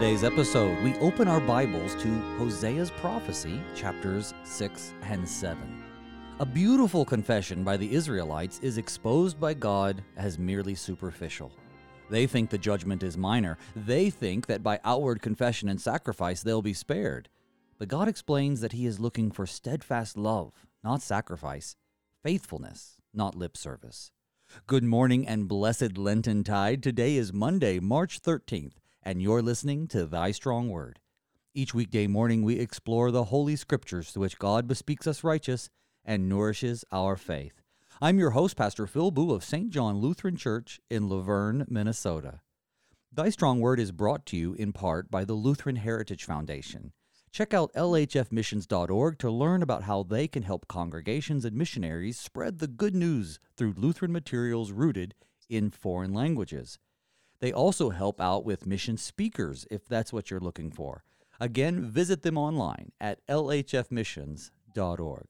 Today's episode, we open our Bibles to Hosea's prophecy, chapters 6 and 7. A beautiful confession by the Israelites is exposed by God as merely superficial. They think the judgment is minor. They think that by outward confession and sacrifice they'll be spared. But God explains that He is looking for steadfast love, not sacrifice, faithfulness, not lip service. Good morning and blessed Lenten tide. Today is Monday, March 13th, and you're listening to Thy Strong Word. Each weekday morning, we explore the Holy Scriptures to which God bespeaks us righteous and nourishes our faith. I'm your host, Pastor Phil Booe of St. John Lutheran Church in Luverne, Minnesota. Thy Strong Word is brought to you in part by the Lutheran Heritage Foundation. Check out lhfmissions.org to learn about how they can help congregations and missionaries spread the good news through Lutheran materials rooted in foreign languages. They also help out with mission speakers if that's what you're looking for. Again, visit them online at lhfmissions.org.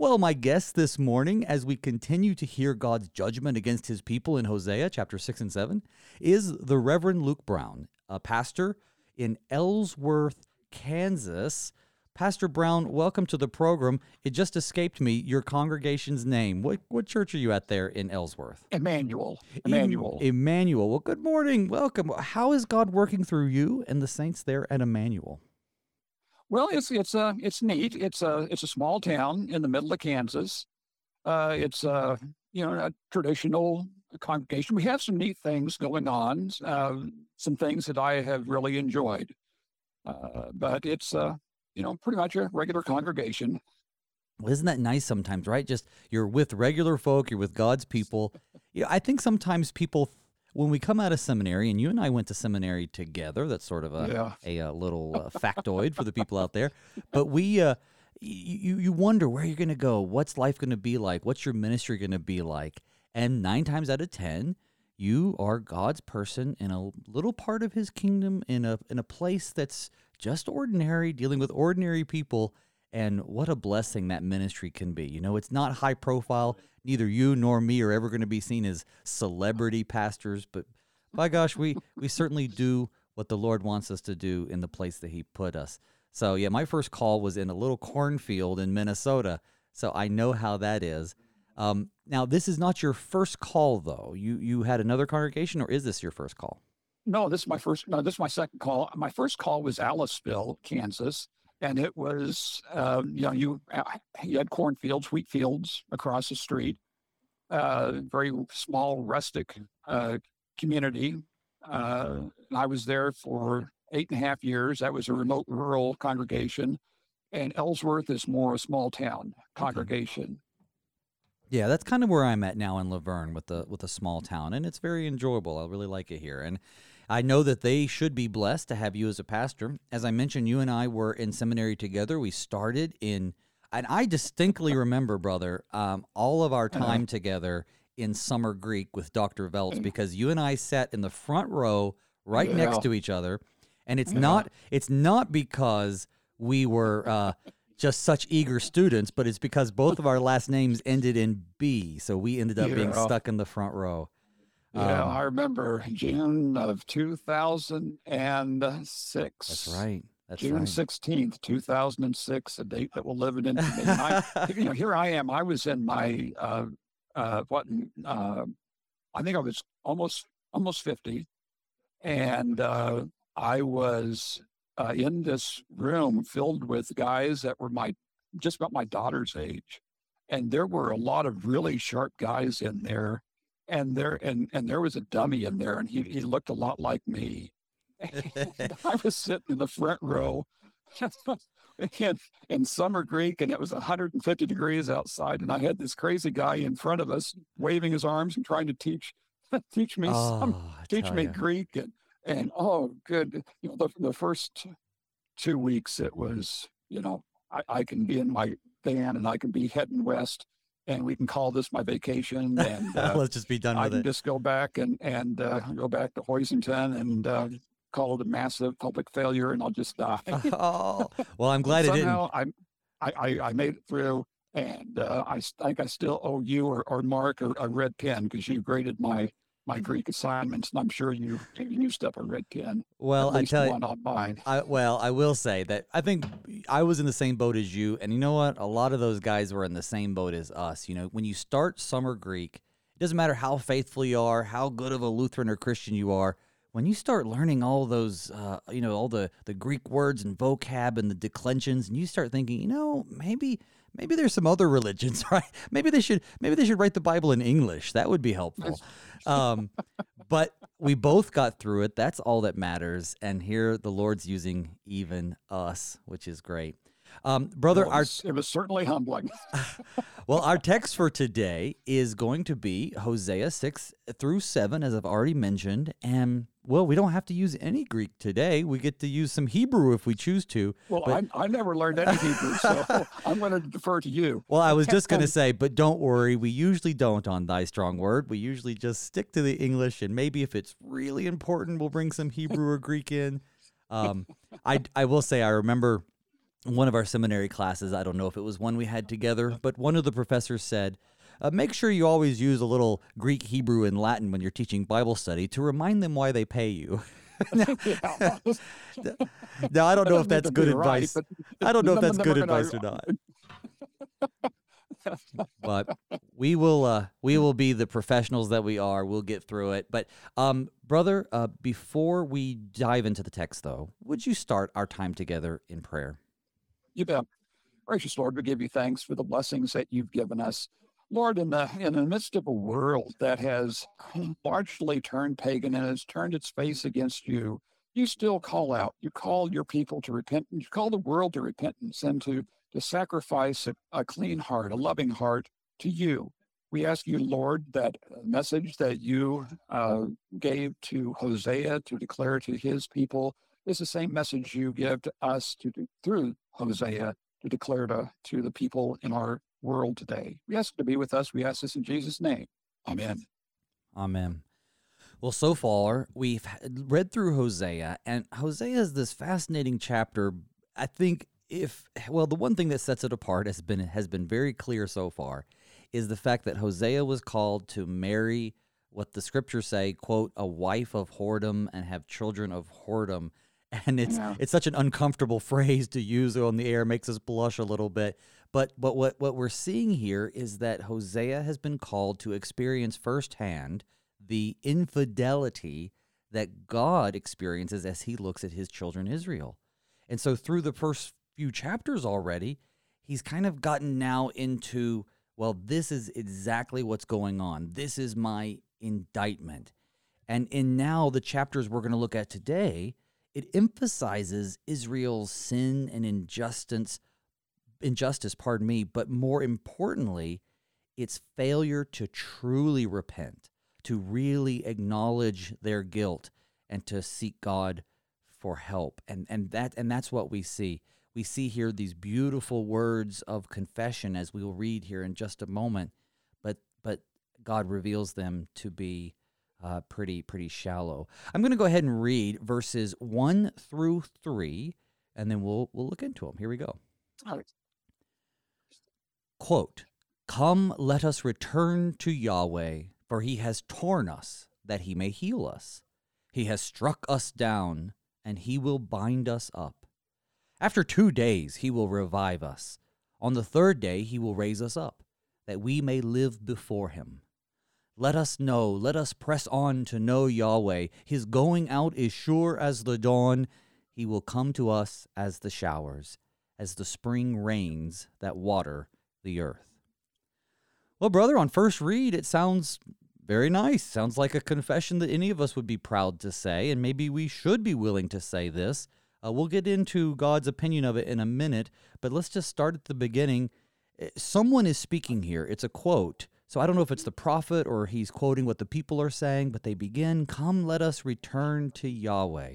Well, my guest this morning, as we continue to hear God's judgment against his people in Hosea chapter 6 and 7, is the Reverend Luke Brown, a pastor in Ellsworth, Kansas. Pastor Brown, welcome to the program. It just escaped me your congregation's name. What what church are you at there in Ellsworth? Emmanuel. Emmanuel. Em- Emmanuel. Well, good morning. Welcome. How is God working through you and the saints there at Emmanuel? Well, it's it's uh it's neat. It's a it's a small town in the middle of Kansas. Uh, it's uh you know a traditional congregation. We have some neat things going on. Uh, some things that I have really enjoyed. Uh, but it's uh you know pretty much a regular congregation. Well, isn't that nice sometimes, right? Just you're with regular folk, you're with God's people. Yeah, I think sometimes people when we come out of seminary, and you and I went to seminary together. That's sort of a Yeah. a, uh little uh, factoid for the people out there. But we, uh, you you wonder where you're going to go. What's life going to be like? What's your ministry going to be like? And nine times out of ten, you are God's person in a little part of His kingdom, in a in a place that's just ordinary, dealing with ordinary people. And what a blessing that ministry can be. You know, it's not high profile. Neither you nor me are ever going to be seen as celebrity pastors, but by gosh, we we certainly do what the Lord wants us to do in the place that He put us. So yeah, my first call was in a little cornfield in Minnesota, so I know how that is. Um, now, this is not your first call, though. You you had another congregation, or is this your first call? No, this is my first. No, this is my second call. My first call was Aliceville, Kansas, and it was uh, you know you uh, you had cornfields, wheat fields across the street. Uh, very small, rustic uh, community. Uh, and I was there for eight and a half years. That was a remote rural congregation, and Ellsworth is more a small town congregation. Yeah, that's kind of where I'm at now in Luverne with the with a small town, and it's very enjoyable. I really like it here, and I know that they should be blessed to have you as a pastor. As I mentioned, you and I were in seminary together. We started in, and I distinctly remember, brother, um, all of our time together in summer Greek with Dr. Veltz because you and I sat in the front row right next to each other, and it's not it's not because we were. Uh, just such eager students, but it's because both of our last names ended in B, so we ended up being stuck in the front row. Yeah, Um, I remember June of 2006. That's right. That's June right. 16th, 2006, a date that will live in I, you know, here I am. I was in my, uh, uh, what, uh, I think I was almost, almost 50. And uh, I was uh, in this room filled with guys that were my, just about my daughter's age. And there were a lot of really sharp guys in there. And there, and, and there was a dummy in there and he, he looked a lot like me. I was sitting in the front row in, in summer Greek, and it was 150 degrees outside. And I had this crazy guy in front of us waving his arms and trying to teach teach me some Oh, I teach me. Greek and and oh good you know the, the first two weeks it was you know I, I can be in my van and I can be heading west and we can call this my vacation and uh, Let's just be done with I can it. just go back and and uh, go back to Hoisington and uh, call it a massive public failure and I'll just die. oh, well, I'm glad it didn't. I, I I made it through, and uh, I think I still owe you or, or Mark a, a red pen because you graded my my Greek assignments, and I'm sure you used up a red pen. Well, I tell you, on mine. I, well, I will say that I think I was in the same boat as you, and you know what? A lot of those guys were in the same boat as us. You know, when you start summer Greek, it doesn't matter how faithful you are, how good of a Lutheran or Christian you are. When you start learning all those, uh, you know, all the the Greek words and vocab and the declensions, and you start thinking, you know, maybe maybe there's some other religions, right? Maybe they should maybe they should write the Bible in English. That would be helpful. Um, but we both got through it. That's all that matters. And here the Lord's using even us, which is great. Um, brother, it was, our, it was certainly humbling. well, our text for today is going to be Hosea 6 through 7, as I've already mentioned. And, well, we don't have to use any Greek today. We get to use some Hebrew if we choose to. Well, but... I, I never learned any Hebrew, so I'm going to defer to you. Well, I was just going to say, but don't worry. We usually don't on Thy Strong Word. We usually just stick to the English, and maybe if it's really important, we'll bring some Hebrew or Greek in. Um, I, I will say, I remember one of our seminary classes, I don't know if it was one we had together, but one of the professors said, uh, make sure you always use a little Greek, Hebrew, and Latin when you're teaching Bible study to remind them why they pay you. now, now, I don't know if that's good advice. Right, I don't know if that's good advice or not. but we will uh, we will be the professionals that we are. We'll get through it. But um, brother, uh, before we dive into the text, though, would you start our time together in prayer? You bet. Gracious Lord, we give you thanks for the blessings that you've given us. Lord, in the in the midst of a world that has largely turned pagan and has turned its face against you, you still call out. You call your people to repentance. You call the world to repentance and to to sacrifice a, a clean heart, a loving heart to you. We ask you, Lord, that message that you uh, gave to Hosea to declare to his people is the same message you give to us to do, through Hosea to declare to, to the people in our world today. We ask to be with us. We ask this in Jesus' name. Amen. Amen. Well, so far we've read through Hosea, and Hosea is this fascinating chapter. I think if well, the one thing that sets it apart has been has been very clear so far, is the fact that Hosea was called to marry what the scriptures say, quote, a wife of whoredom and have children of whoredom and it's it's such an uncomfortable phrase to use on the air makes us blush a little bit. But but what what we're seeing here is that Hosea has been called to experience firsthand the infidelity that God experiences as he looks at his children Israel. And so through the first few chapters already he's kind of gotten now into well this is exactly what's going on. This is my indictment. And in now the chapters we're going to look at today it emphasizes Israel's sin and injustice, injustice, pardon me, but more importantly, its failure to truly repent, to really acknowledge their guilt and to seek God for help. And and that and that's what we see. We see here these beautiful words of confession as we will read here in just a moment, but but God reveals them to be uh, pretty pretty shallow. I'm going to go ahead and read verses one through three, and then we'll we'll look into them. Here we go. Quote: "Come, let us return to Yahweh, for He has torn us that He may heal us. He has struck us down, and He will bind us up. After two days He will revive us. On the third day He will raise us up, that we may live before Him." Let us know, let us press on to know Yahweh. His going out is sure as the dawn. He will come to us as the showers, as the spring rains that water the earth. Well, brother, on first read, it sounds very nice. Sounds like a confession that any of us would be proud to say, and maybe we should be willing to say this. Uh, we'll get into God's opinion of it in a minute, but let's just start at the beginning. Eh, someone is speaking here. It's a quote. So I don't know if it's the prophet or he's quoting what the people are saying, but they begin, Come, let us return to Yahweh.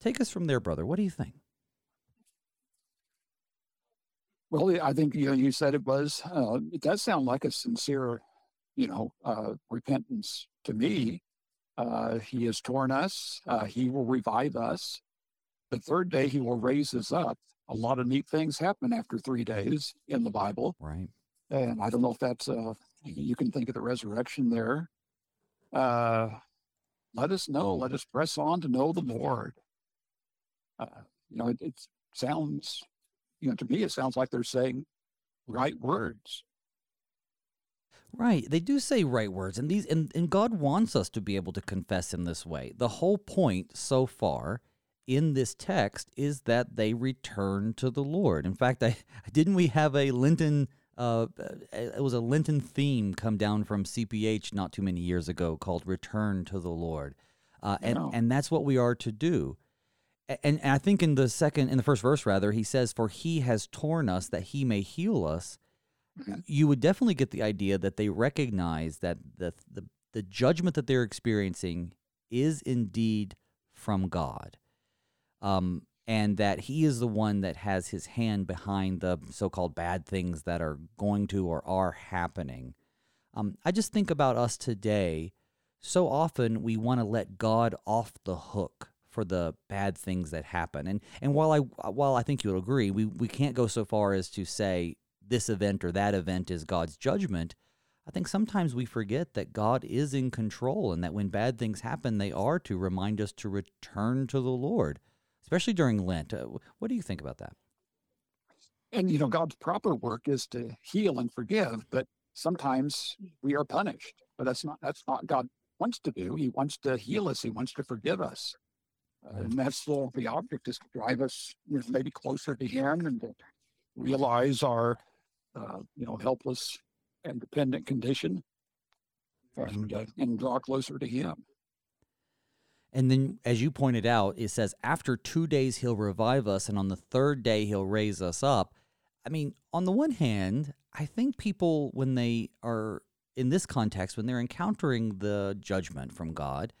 Take us from there, brother. What do you think? Well, I think you know, you said it was. Uh, it does sound like a sincere, you know, uh, repentance to me. Uh, he has torn us. Uh, he will revive us. The third day, he will raise us up. A lot of neat things happen after three days in the Bible. Right. And I don't know if that's uh, you can think of the resurrection there. Uh, let us know. Let us press on to know the Lord. Uh, you know, it, it sounds, you know, to me, it sounds like they're saying right words. Right. They do say right words and these and, and God wants us to be able to confess in this way. The whole point so far in this text is that they return to the Lord. In fact, I didn't we have a Lenten uh, it was a Lenten theme come down from CPH not too many years ago called "Return to the Lord," uh, and and that's what we are to do. And, and I think in the second, in the first verse, rather, he says, "For He has torn us that He may heal us." You would definitely get the idea that they recognize that the the, the judgment that they're experiencing is indeed from God. Um, and that he is the one that has his hand behind the so-called bad things that are going to or are happening. Um, I just think about us today. So often we want to let God off the hook for the bad things that happen. And and while I while I think you'll agree, we we can't go so far as to say this event or that event is God's judgment. I think sometimes we forget that God is in control and that when bad things happen, they are to remind us to return to the Lord especially during Lent. Uh, what do you think about that? And, you know, God's proper work is to heal and forgive, but sometimes we are punished. But that's not that's not God wants to do. He wants to heal us. He wants to forgive us. Uh, and that's the, the object is to drive us, you know, maybe closer to Him and to realize our, uh, you know, helpless and dependent condition, and uh, and draw closer to Him. And then, as you pointed out, it says, after two days, he'll revive us, and on the third day, he'll raise us up. I mean, on the one hand, I think people, when they are in this context, when they're encountering the judgment from God,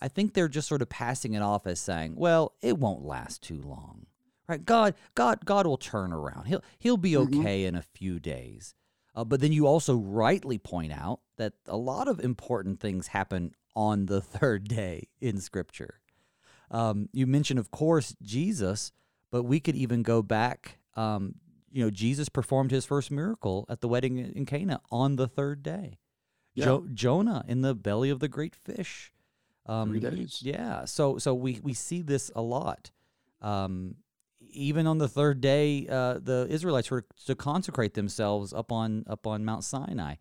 I think they're just sort of passing it off as saying, well, it won't last too long. Right? God, God, God will turn around. He'll he'll be mm-hmm. okay mm-hmm. in a few days. Uh, but then you also rightly point out that a lot of important things happen on the third day in Scripture. Um, you mentioned, of course, Jesus, but we could even go back. Um, you know, Jesus performed his first miracle at the wedding in Cana on the third day. Yeah. Jo- Jonah in the belly of the great fish. Um, Three days. Yeah. So so we we see this a lot. Um, even on the third day, uh, the Israelites were to consecrate themselves up on up on Mount Sinai.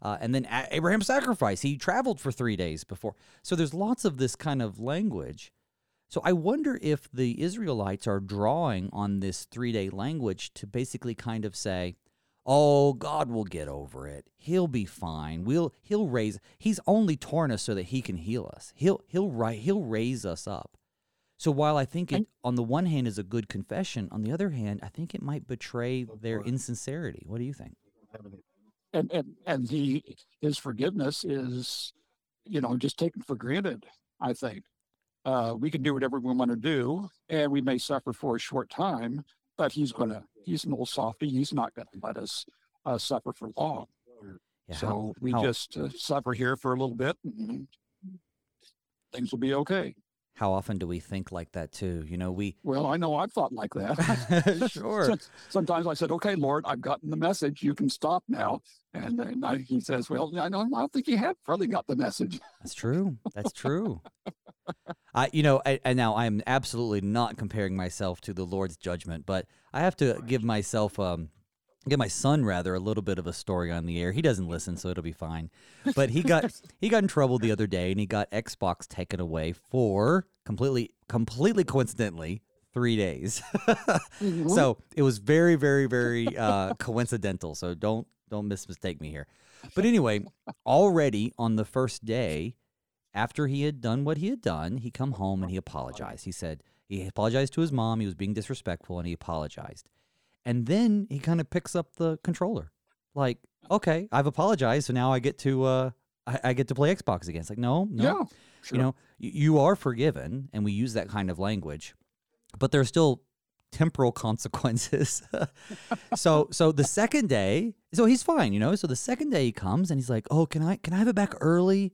Uh, and then Abraham's sacrifice, he traveled for three days before. So there's lots of this kind of language. So I wonder if the Israelites are drawing on this three day language to basically kind of say, "Oh, God will get over it. He'll be fine. We'll he'll raise. He's only torn us so that he can heal us. He'll he'll right he'll raise us up." So while I think it, on the one hand is a good confession, on the other hand, I think it might betray their insincerity. What do you think? And and and he his forgiveness is you know just taken for granted i think. Uh, we can do whatever we want to do and we may suffer for a short time but he's gonna he's an old softy he's not gonna let us uh, suffer for long. Yeah, so how, we how, just uh, suffer here for a little bit things will be okay how often do we think like that too? You know, we. Well, I know I've thought like that. sure. Sometimes I said, "Okay, Lord, I've gotten the message. You can stop now." And then I, he says, "Well, I don't, I don't think you have really got the message." That's true. That's true. I, you know, and now I am absolutely not comparing myself to the Lord's judgment, but I have to give myself um, get my son rather a little bit of a story on the air. He doesn't listen, so it'll be fine. But he got he got in trouble the other day, and he got Xbox taken away for completely completely coincidentally three days. mm-hmm. So it was very very very uh, coincidental. So don't don't mismistake me here. But anyway, already on the first day, after he had done what he had done, he come home and he apologized. He said he apologized to his mom. He was being disrespectful, and he apologized. And then he kind of picks up the controller. Like, okay, I've apologized, so now I get to uh I, I get to play Xbox again. It's like, no, no. Yeah, sure. You know, you, you are forgiven, and we use that kind of language, but there's still temporal consequences. so so the second day, so he's fine, you know. So the second day he comes and he's like, "Oh, can I can I have it back early?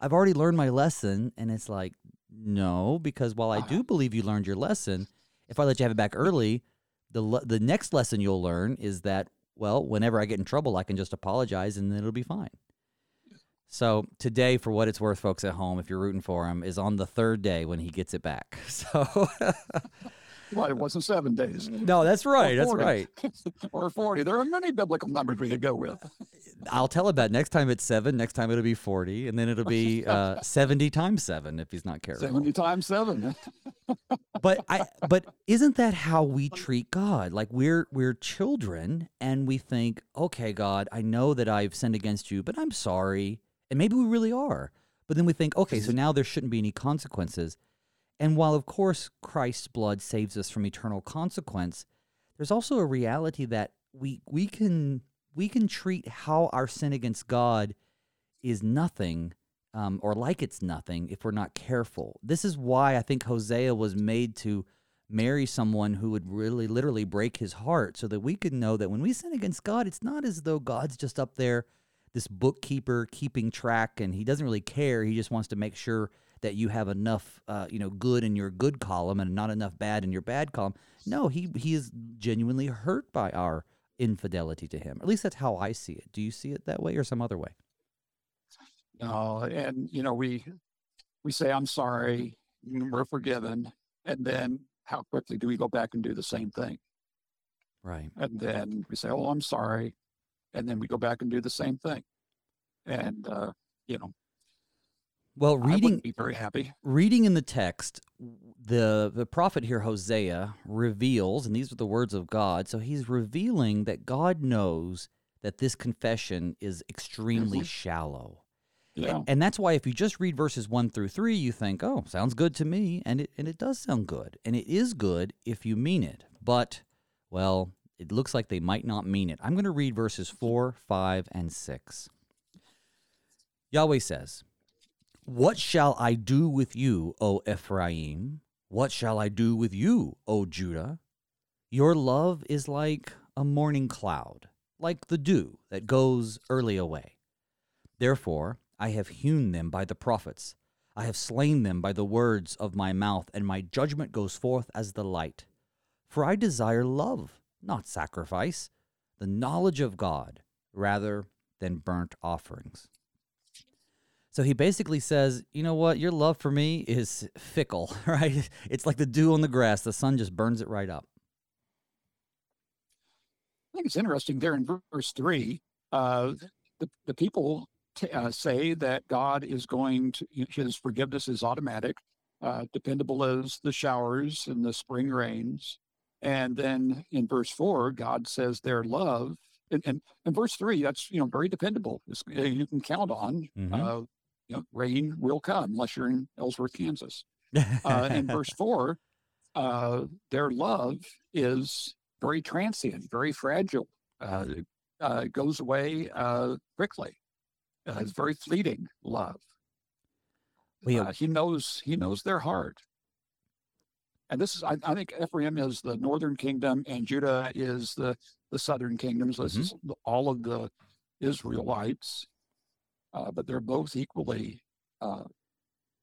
I've already learned my lesson." And it's like, "No, because while I do uh-huh. believe you learned your lesson, if I let you have it back early, the the next lesson you'll learn is that well, whenever I get in trouble, I can just apologize and then it'll be fine. So today, for what it's worth, folks at home, if you're rooting for him, is on the third day when he gets it back. So Well, it wasn't seven days. no, that's right. That's right. or 40. There are many biblical numbers we could go with. I'll tell about next time it's seven. Next time it'll be forty, and then it'll be uh, seventy times seven if he's not careful. 70 times seven. but I but isn't that how we treat God? Like we're we're children and we think, "Okay, God, I know that I've sinned against you, but I'm sorry." And maybe we really are. But then we think, "Okay, so now there shouldn't be any consequences." And while of course Christ's blood saves us from eternal consequence, there's also a reality that we we can we can treat how our sin against God is nothing um, or like it's nothing if we're not careful. This is why I think Hosea was made to marry someone who would really literally break his heart so that we could know that when we sin against God, it's not as though God's just up there, this bookkeeper keeping track, and he doesn't really care. He just wants to make sure that you have enough, uh, you know, good in your good column and not enough bad in your bad column. No, he he is genuinely hurt by our infidelity to him. At least that's how I see it. Do you see it that way or some other way? No, and you know, we we say I'm sorry, we're forgiven, and then how quickly do we go back and do the same thing? Right. And then we say, "Oh, I'm sorry," and then we go back and do the same thing. And uh, you know, Well, reading be very happy. reading in the text, the the prophet here Hosea reveals, and these are the words of God. So he's revealing that God knows that this confession is extremely Mhm. shallow. Yeah, And that's why if you just read verses 1 through 3, you think, "Oh, sounds good to me." And it and it does sound good. And it is good if you mean it. But well, it looks like they might not mean it. I'm going to read verses 4, 5, and 6. Yahweh says, What shall I do with you, O Ephraim? What shall I do with you, O Judah? Your love is like a morning cloud, like the dew that goes early away. Therefore, I have hewn them by the prophets. I have slain them by the words of my mouth, and my judgment goes forth as the light. For I desire love, not sacrifice, the knowledge of God, rather than burnt offerings. So he basically says, you know what? Your love for me is fickle, right? It's like the dew on the grass. The sun just burns it right up. I think it's interesting there in verse three. Uh, the the people t- uh, say that God is going to His forgiveness is automatic, uh, dependable as the showers and the spring rains. And then in verse four, God says their love. And, and, and verse three, that's you know very dependable. It's, uh, you can count on. Mhm. Uh, you know, rain will come unless you're in Ellsworth, Kansas. Uh, in verse four, uh, their love is very transient, very fragile. Uh, uh, goes away uh, quickly. Uh, it's very fleeting love. Uh, he knows he knows their heart. And this is, I, I think, Ephraim is the northern kingdom, and Judah is the the southern kingdoms. This is all of the Israelites, uh, but they're both equally uh,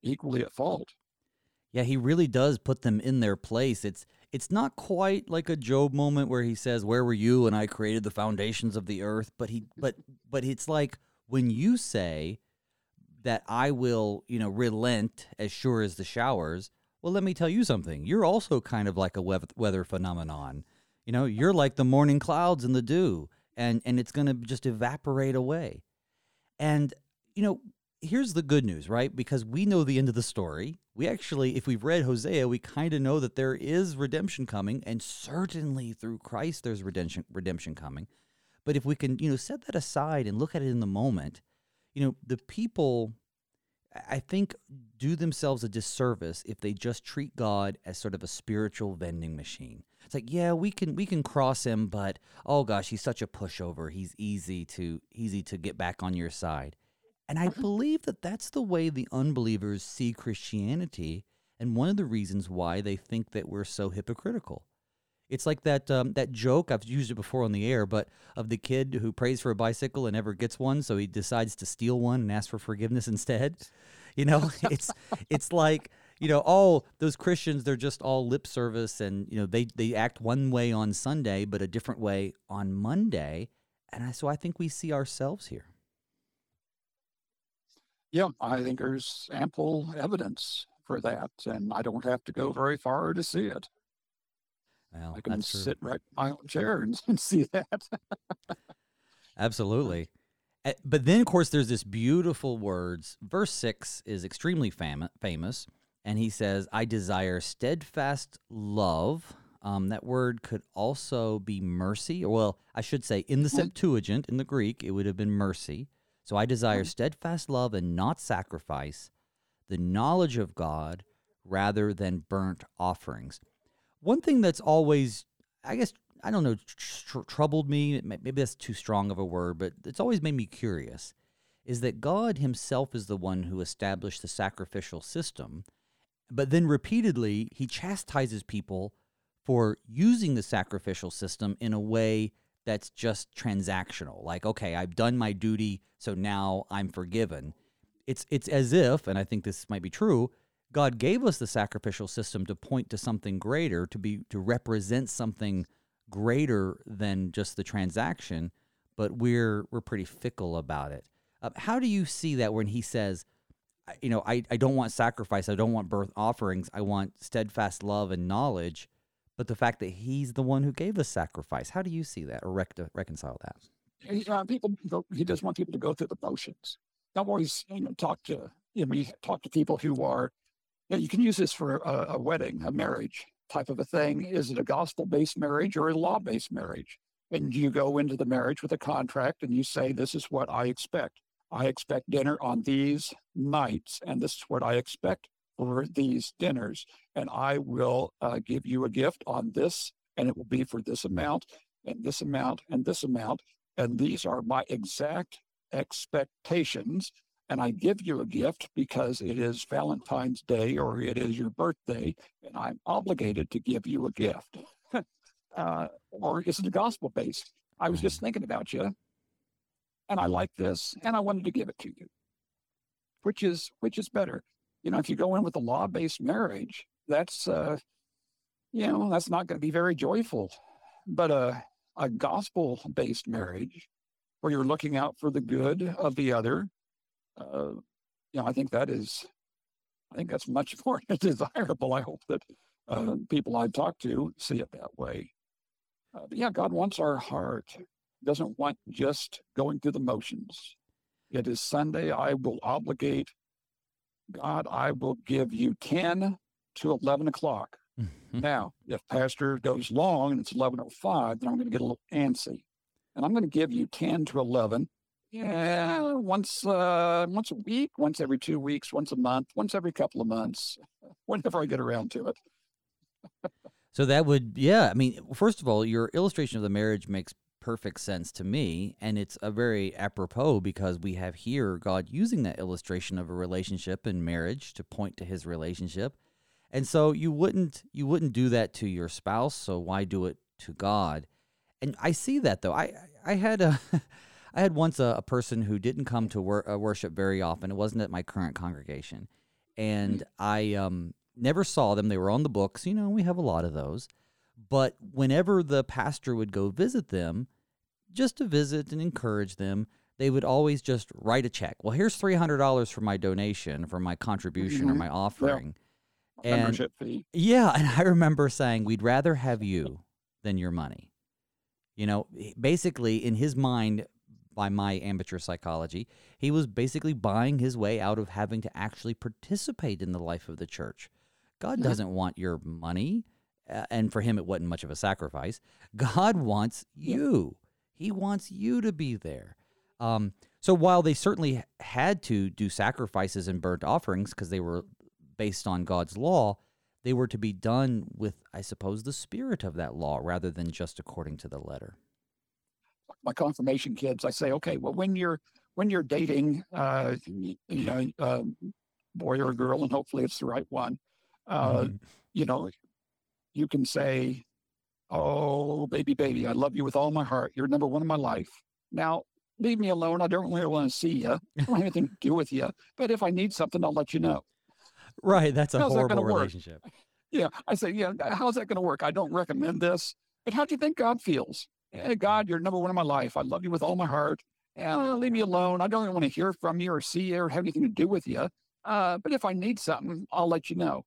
equally at fault. Yeah, he really does put them in their place. It's it's not quite like a Job moment where he says, "Where were you when I created the foundations of the earth?" But he but but it's like when you say that I will, you know, relent as sure as the showers. Well, let me tell you something. You're also kind of like a weath- weather phenomenon. You know, you're like the morning clouds and the dew, and and it's going to just evaporate away. And you know, here's the good news, right? Because we know the end of the story. We actually, if we've read Hosea, we kind of know that there is redemption coming, and certainly through Christ, there's redemption redemption coming. But if we can, you know, set that aside and look at it in the moment, you know, the people, I think, do themselves a disservice if they just treat God as sort of a spiritual vending machine. It's like, yeah, we can we can cross him, but oh gosh, he's such a pushover. He's easy to easy to get back on your side. And I believe that that's the way the unbelievers see Christianity, and one of the reasons why they think that we're so hypocritical. It's like that um, that joke I've used it before on the air, but of the kid who prays for a bicycle and never gets one, so he decides to steal one and ask for forgiveness instead. You know, it's it's like you know, all those Christians they're just all lip service, and you know they they act one way on Sunday, but a different way on Monday, and I, so I think we see ourselves here. Yeah, I think there's ample evidence for that, and I don't have to go very far to see it. Well, I can sit right in my own chair and, and see that. Absolutely. Uh, But then, of course, there's this beautiful words. Verse six is extremely fam- famous, and he says, "I desire steadfast love." Um, that word could also be mercy, or well, I should say, in the Septuagint, in the Greek, it would have been mercy. So I desire steadfast love and not sacrifice, the knowledge of God rather than burnt offerings. One thing that's always, I guess, I don't know, tr- troubled me, maybe that's too strong of a word, but it's always made me curious, is that God Himself is the one who established the sacrificial system, but then repeatedly He chastises people for using the sacrificial system in a way that's just transactional. Like, okay, I've done my duty, so now I'm forgiven. It's it's as if, and I think this might be true, God gave us the sacrificial system to point to something greater, to be to represent something greater than just the transaction, but we're we're pretty fickle about it. Uh, how do you see that when he says, you know, I, I don't want sacrifice, I don't want burnt offerings, I want steadfast love and knowledge, but the fact that he's the one who gave us sacrifice, how do you see that or reconcile that? He, uh, people, he doesn't want people to go through the motions. I've always you talked to, you know, we talk to people who are, you, know, you can use this for a, a wedding, a marriage type of a thing. Is it a gospel based marriage or a law based marriage? And you go into the marriage with a contract and you say, this is what I expect. I expect dinner on these nights, and this is what I expect for these dinners. And I will uh, give you a gift on this, and it will be for this amount, and this amount, and this amount. And these are my exact expectations. And I give you a gift because it is Valentine's Day or it is your birthday, and I'm obligated to give you a gift. uh, or is it a gospel based? I was just thinking about you, and I like this, and I wanted to give it to you. Which is which is better? You know, if you go in with a law based marriage, that's uh, you know that's not going to be very joyful. But a a gospel based marriage, where you're looking out for the good of the other, uh, you know, I think that is, I think that's much more desirable. I hope that uh, people I talk to see it that way. Uh, but yeah, God wants our heart. Doesn't want just going through the motions. It is Sunday. I will obligate God. I will give you ten to eleven o'clock. Now, if pastor goes long and it's 11.05, then I'm going to get a little antsy. And I'm going to give you 10 to 11. Yeah, once uh, once a week, once every two weeks, once a month, once every couple of months, whenever I get around to it. So that would, yeah. I mean, first of all, your illustration of the marriage makes perfect sense to me, and it's a very apropos because we have here God using that illustration of a relationship and marriage to point to His relationship, and so you wouldn't you wouldn't do that to your spouse. So why do it to God? And I see that though. I I had a. I had once a, a person who didn't come to wor- uh, worship very often. It wasn't at my current congregation, and I um, never saw them. They were on the books. You know, we have a lot of those. But whenever the pastor would go visit them, just to visit and encourage them, they would always just write a check. Well, here's three hundred dollars for my donation, for my contribution or Mhm. my offering. And Membership fee. yeah, and I remember saying, "We'd rather have you than your money." You know, basically in his mind, by my amateur psychology, he was basically buying his way out of having to actually participate in the life of the church. God doesn't want your money, and for him, it wasn't much of a sacrifice. God wants you. He wants you to be there. Um, so while they certainly had to do sacrifices and burnt offerings because they were based on God's law, they were to be done with, I suppose, the spirit of that law rather than just according to the letter. my confirmation kids, I say, okay, well, when you're when you're dating, uh, you know, uh, boy or a girl, and hopefully it's the right one, uh, Mhm. you know, you can say, "Oh, baby, baby, I love you with all my heart. You're number one in my life." Now, leave me alone. I don't really want to see you. I don't have anything to do with you. But if I need something, I'll let you know. Right, that's a How's that horrible work? relationship. Yeah, I say, yeah, how's that going to work? I don't recommend this. But how do you think God feels? Hey, God, you're number one in my life. I love you with all my heart. yeah, leave me alone. I don't want to hear from you or see you or have anything to do with you. Uh, but if I need something, I'll let you know.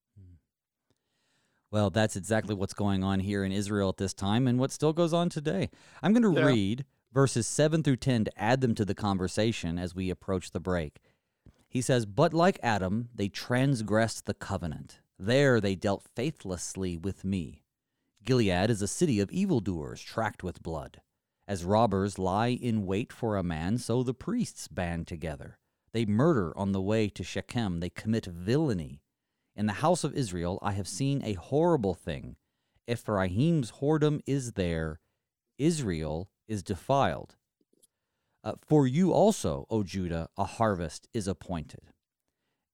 Well, that's exactly what's going on here in Israel at this time and what still goes on today. I'm going to Yeah. read verses 7 through 10 to add them to the conversation as we approach the break. He says, But like Adam, they transgressed the covenant. There they dealt faithlessly with me. Gilead is a city of evildoers, tracked with blood. As robbers lie in wait for a man, so the priests band together. They murder on the way to Shechem, they commit villainy. In the house of Israel I have seen a horrible thing. If Ephraim's whoredom is there, Israel is defiled. Uh, for you also, O Judah, a harvest is appointed.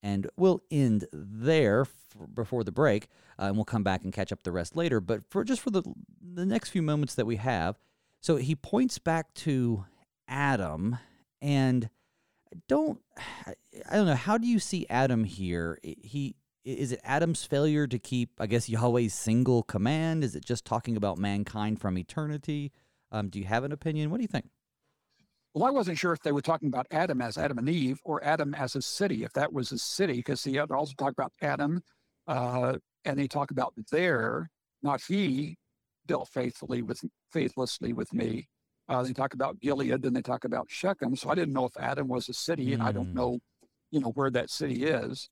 And we'll end there f- before the break, uh, and we'll come back and catch up the rest later. But for just for the the next few moments that we have, so he points back to Adam, and don't I don't know how do you see Adam here? He is it Adam's failure to keep, I guess, Yahweh's single command? Is it just talking about mankind from eternity? Um, do you have an opinion? What do you think? Well, I wasn't sure if they were talking about Adam as Adam and Eve or Adam as a city, if that was a city, because they also talk about Adam uh, and they talk about there, not he dealt faithfully with faithlessly with me. Uh, they talk about Gilead and they talk about Shechem. So I didn't know if Adam was a city, and I don't Mm. know, you know, where that city is.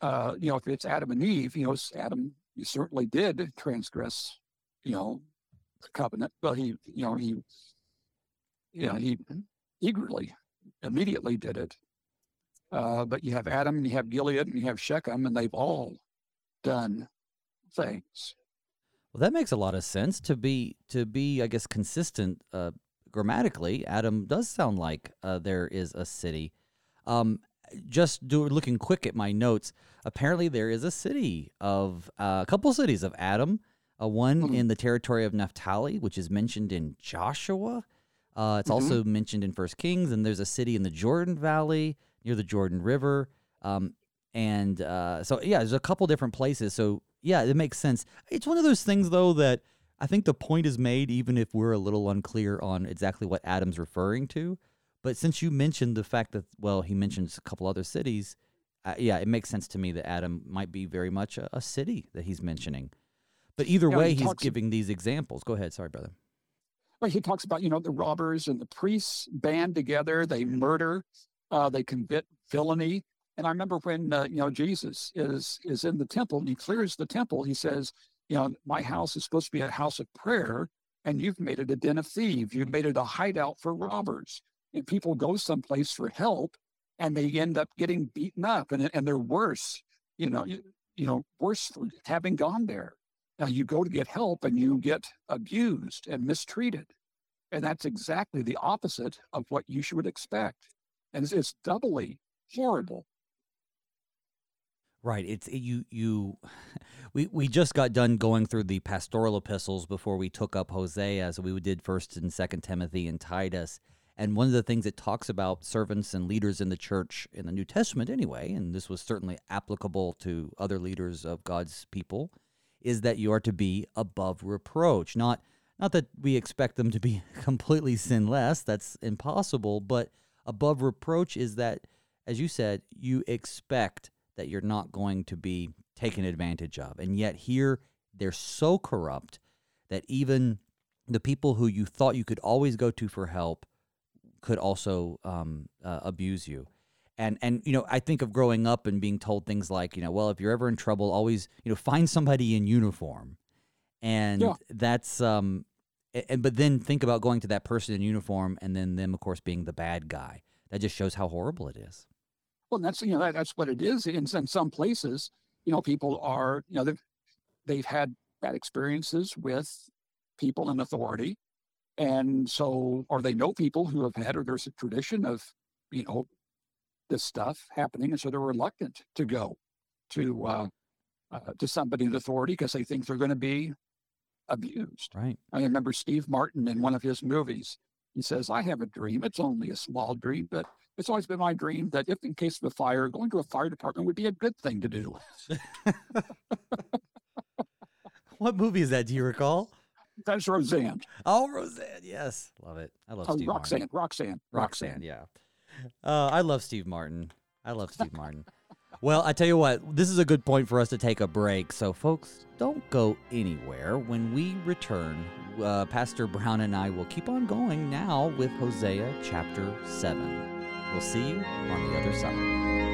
Uh, you know, if it's Adam and Eve, you know, Adam you certainly did transgress, you know, the covenant. Well, he, you know, he, you know, he eagerly, immediately did it. Uh, but you have Adam and you have Gilead and you have Shechem, and they've all done things. Well, that makes a lot of sense to be to be, I guess, consistent uh, grammatically. Adam does sound like uh, there is a city. Um, just do looking quick at my notes. Apparently, there is a city of uh, a couple cities of Adam. Uh, one Mhm. in the territory of Naphtali, which is mentioned in Joshua. Uh, it's Mhm. also mentioned in First Kings, and there's a city in the Jordan Valley near the Jordan River. Um, and uh, so, yeah, there's a couple different places. So, yeah, it makes sense. It's one of those things, though, that I think the point is made, even if we're a little unclear on exactly what Adam's referring to. But since you mentioned the fact that, well, he mentions a couple other cities, uh, yeah, it makes sense to me that Adam might be very much a, a city that he's mentioning. But either Yeah, way, he he's talks- giving these examples. Go ahead. Sorry, brother. Well, he talks about, you know, the robbers and the priests band together, they murder, uh, they commit villainy. And I remember when, uh, you know, Jesus is is in the temple and he clears the temple, he says, you know, my house is supposed to be a house of prayer, and you've made it a den of thieves. You've made it a hideout for robbers. And people go someplace for help, and they end up getting beaten up, and and they're worse, you know, you, you know, worse for having gone there. Now you go to get help and you get abused and mistreated. And that's exactly the opposite of what you should expect. And it's, it's doubly horrible. Right. It's it- you. You. We we just got done going through the pastoral epistles before we took up Hosea. So we did First and Second Timothy and Titus. And one of the things it talks about servants and leaders in the church in the New Testament, anyway, and this was certainly applicable to other leaders of God's people, is that you are to be above reproach. Not not that we expect them to be completely sinless. That's impossible. But above reproach is that, as you said, you expect that you're not going to be taken advantage of. And yet here they're so corrupt that even the people who you thought you could always go to for help could also um, uh, abuse you. And and you know, I think of growing up and being told things like, you know, well, if you're ever in trouble, always you know find somebody in uniform, and Yeah. that's um, and but then think about going to that person in uniform, and then them, of course, being the bad guy. That just shows how horrible it is. Well, that's you know that, that's what it is. In, in some places, you know, people are you know they've they've had bad experiences with people in authority, and so or they know people who have had or there's a tradition of you know this stuff happening, and so they're reluctant to go to uh, uh, to somebody in authority because they think they're going to be abused. Right. I remember Steve Martin in one of his movies. He says, I have a dream. It's only a small dream, but it's always been my dream that if in case of a fire, going to a fire department would be a good thing to do. What movie is that? Do you recall? That's Roseanne. Oh, Roseanne. Yes, Love it. I love Oh, Steve Roxanne, Martin. Roxanne, Roxanne, yeah. Uh, I love Steve Martin. I love Steve Martin. Well, I tell you what, this is a good point for us to take a break. So, folks, don't go anywhere. When we return, uh, Pastor Brown and I will keep on going now with Hosea chapter 7. We'll see you on the other side.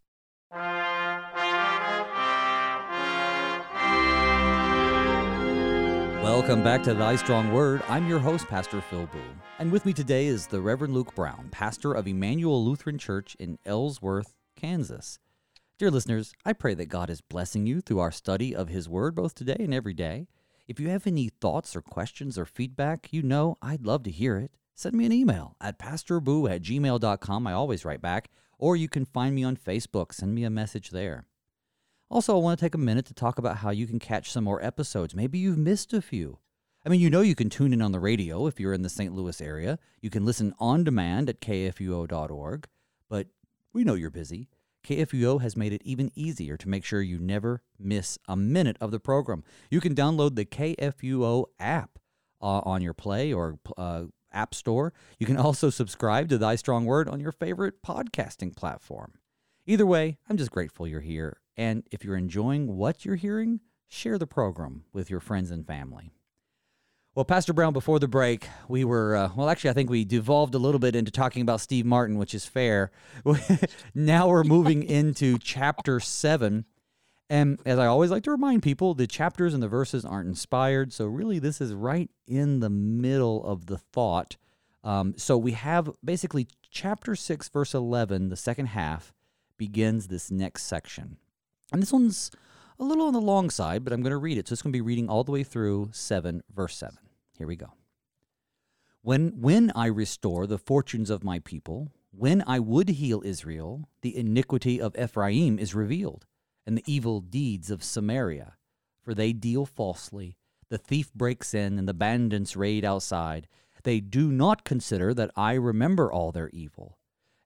Welcome back to Thy Strong Word. I'm your host, Pastor Phil Booe. And with me today is the Reverend Luke Brown, pastor of Emmanuel Lutheran Church in Ellsworth, Kansas. Dear listeners, I pray that God is blessing you through our study of His Word both today and every day. If you have any thoughts or questions or feedback, you know I'd love to hear it. Send me an email at pastorboo at gmail.com. I always write back. Or you can find me on Facebook. Send me a message there. Also, I want to take a minute to talk about how you can catch some more episodes. Maybe you've missed a few. I mean, you know you can tune in on the radio if you're in the St. Louis area. You can listen on demand at kfuo.org, but we know you're busy. KFUO has made it even easier to make sure you never miss a minute of the program. You can download the KFUO app uh, on your Play or uh, App Store. You can also subscribe to Thy Strong Word on your favorite podcasting platform. Either way, I'm just grateful you're here. And if you're enjoying what you're hearing, share the program with your friends and family. Well, Pastor Brown, before the break, we were, uh, well, actually, I think we devolved a little bit into talking about Steve Martin, which is fair. now we're moving into chapter seven. And as I always like to remind people, the chapters and the verses aren't inspired. So, really, this is right in the middle of the thought. Um, so, we have basically chapter 6, verse 11, the second half, begins this next section. And this one's a little on the long side, but I'm going to read it. So, it's going to be reading all the way through 7, verse 7. Here we go. When, when I restore the fortunes of my people, when I would heal Israel, the iniquity of Ephraim is revealed, and the evil deeds of Samaria. For they deal falsely, the thief breaks in, and the bandits raid outside. They do not consider that I remember all their evil.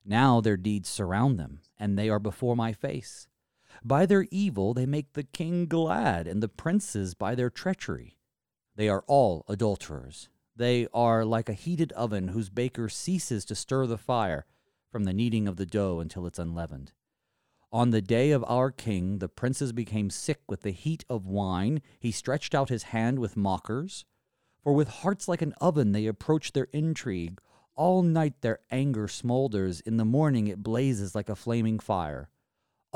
Now their deeds surround them, and they are before my face. By their evil they make the king glad, and the princes by their treachery. They are all adulterers. They are like a heated oven whose baker ceases to stir the fire from the kneading of the dough until it's unleavened. On the day of our king, the princes became sick with the heat of wine. He stretched out his hand with mockers. For with hearts like an oven they approach their intrigue. All night their anger smolders. In the morning it blazes like a flaming fire.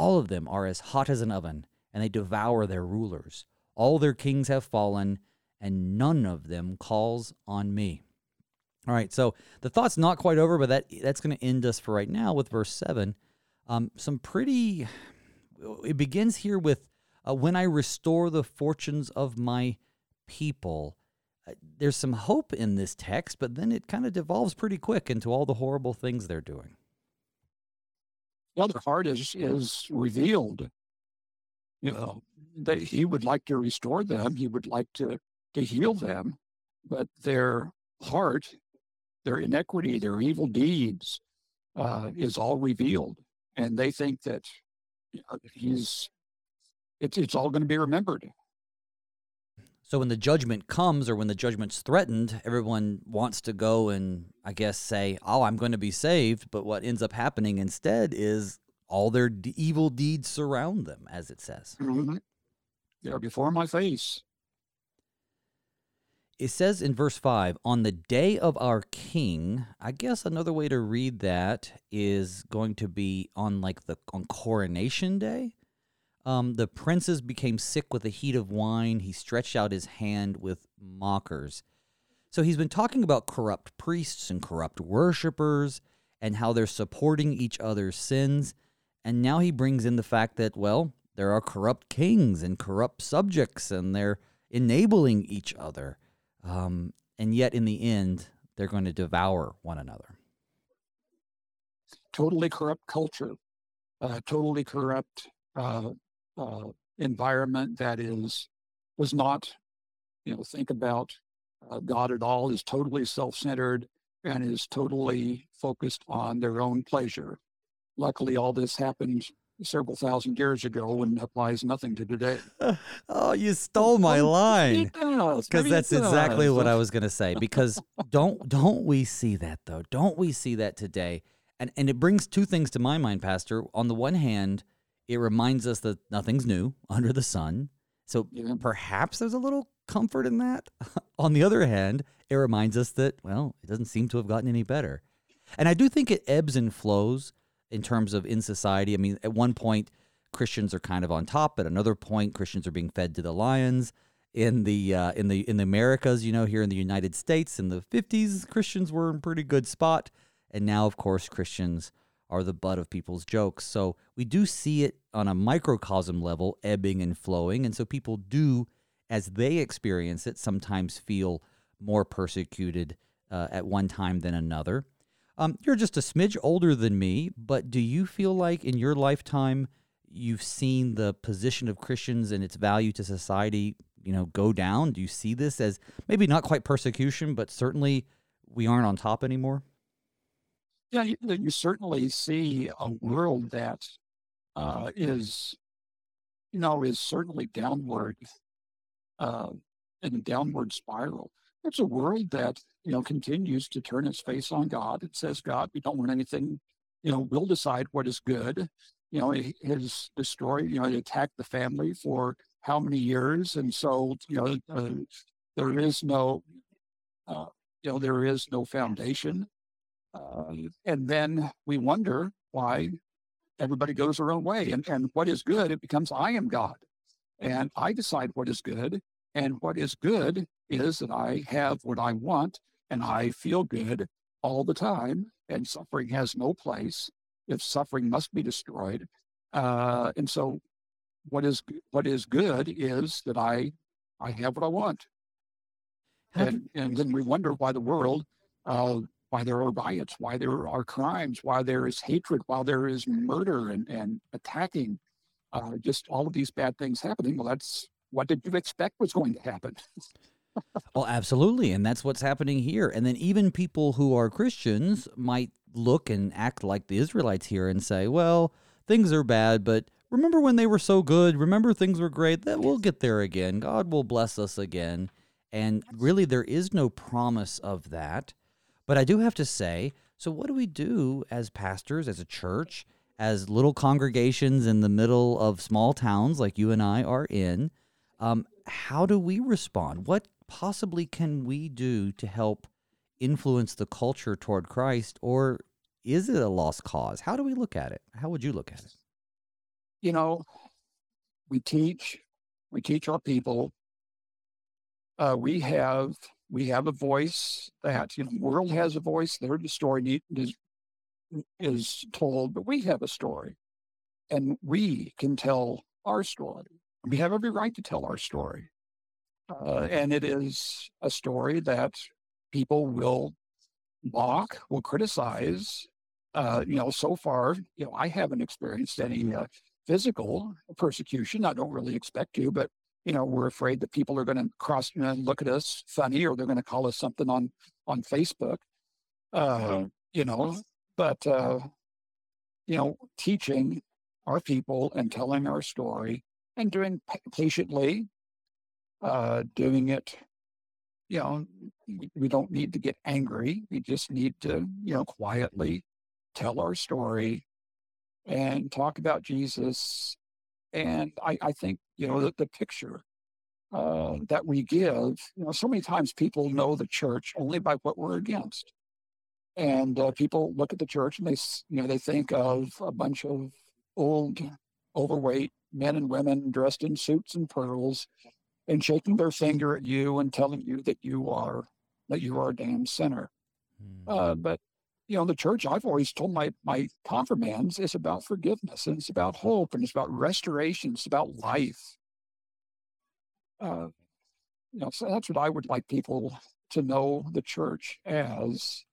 All of them are as hot as an oven, and they devour their rulers. All their kings have fallen, and none of them calls on me. All right, so the thought's not quite over, but that that's going to end us for right now with verse seven. Um, some pretty. It begins here with uh, when I restore the fortunes of my people. Uh, there's some hope in this text, but then it kind of devolves pretty quick into all the horrible things they're doing. Well, their heart is is revealed. You know, they, he would like to restore them. He would like to to heal them, but their heart, their inequity, their evil deeds, uh, is all revealed, and they think that you know, he's it's it's all going to be remembered. So when the judgment comes or when the judgment's threatened, everyone wants to go and I guess say, "Oh, I'm going to be saved," but what ends up happening instead is all their d- evil deeds surround them, as it says. Mm-hmm. They're before my face. It says in verse 5, on the day of our king, I guess another way to read that is going to be on like the on coronation day. Um, the princes became sick with the heat of wine. He stretched out his hand with mockers. So he's been talking about corrupt priests and corrupt worshipers and how they're supporting each other's sins. And now he brings in the fact that, well, there are corrupt kings and corrupt subjects, and they're enabling each other. Um, and yet, in the end, they're going to devour one another. Totally corrupt culture, uh, totally corrupt uh, uh, environment that is was not, you know, think about uh, God at all. Is totally self-centered and is totally focused on their own pleasure. Luckily, all this happened several thousand years ago and applies nothing to today. oh, you stole my line. Because that's exactly what I was going to say. Because don't don't we see that though? Don't we see that today? And and it brings two things to my mind, Pastor. On the one hand, it reminds us that nothing's new under the sun. So yeah. perhaps there's a little comfort in that. On the other hand, it reminds us that well, it doesn't seem to have gotten any better. And I do think it ebbs and flows in terms of in society. I mean, at one point, Christians are kind of on top. At another point, Christians are being fed to the lions. In the uh, in the in the Americas, you know, here in the United States, in the '50s, Christians were in pretty good spot, and now, of course, Christians are the butt of people's jokes. So we do see it on a microcosm level, ebbing and flowing, and so people do, as they experience it, sometimes feel more persecuted uh, at one time than another. Um, you're just a smidge older than me, but do you feel like in your lifetime you've seen the position of Christians and its value to society, you know, go down? Do you see this as maybe not quite persecution, but certainly we aren't on top anymore? Yeah, you, you certainly see a world that uh, is, you know, is certainly downward, uh, in a downward spiral. It's a world that, you know, continues to turn its face on God. It says, God, we don't want anything, you know, we'll decide what is good. You know, it has destroyed, you know, it attacked the family for how many years. And so, you know, uh, there is no, uh, you know, there is no foundation. Uh, and then we wonder why everybody goes their own way. And, and what is good, it becomes I am God. And I decide what is good. And what is good is that I have what I want and I feel good all the time, and suffering has no place. If suffering must be destroyed, uh, and so what is what is good is that I I have what I want, and and then we wonder why the world, uh, why there are riots, why there are crimes, why there is hatred, why there is murder and and attacking, uh, just all of these bad things happening. Well, that's what did you expect was going to happen? well, absolutely. And that's what's happening here. And then even people who are Christians might look and act like the Israelites here and say, well, things are bad, but remember when they were so good? Remember things were great? That we'll get there again. God will bless us again. And really, there is no promise of that. But I do have to say, so what do we do as pastors, as a church, as little congregations in the middle of small towns like you and I are in? Um, how do we respond? What possibly can we do to help influence the culture toward Christ, or is it a lost cause? How do we look at it? How would you look at it? You know, we teach, we teach our people. Uh, we have we have a voice that you know, the world has a voice. There, the story is is told, but we have a story, and we can tell our story. We have every right to tell our story. Uh, and it is a story that people will mock, will criticize. Uh, you know, so far, you know, I haven't experienced any uh, physical persecution. I don't really expect to, but you know, we're afraid that people are going to cross you know, look at us funny, or they're going to call us something on on Facebook. Uh, you know, but uh, you know, teaching our people and telling our story and doing patiently uh, doing it. You know, we don't need to get angry. We just need to, you know, quietly tell our story and talk about Jesus. And I, I think, you know, that the picture uh, that we give, you know, so many times people know the church only by what we're against. And uh, people look at the church and they, you know, they think of a bunch of old, overweight men and women dressed in suits and pearls and shaking their finger at you and telling you that you are that you are a damn sinner. Hmm. Uh, but you know, the church, I've always told my my confirmands, it's about forgiveness and it's about hope and it's about restoration. It's about life. Uh, you know, so that's what I would like people to know the church as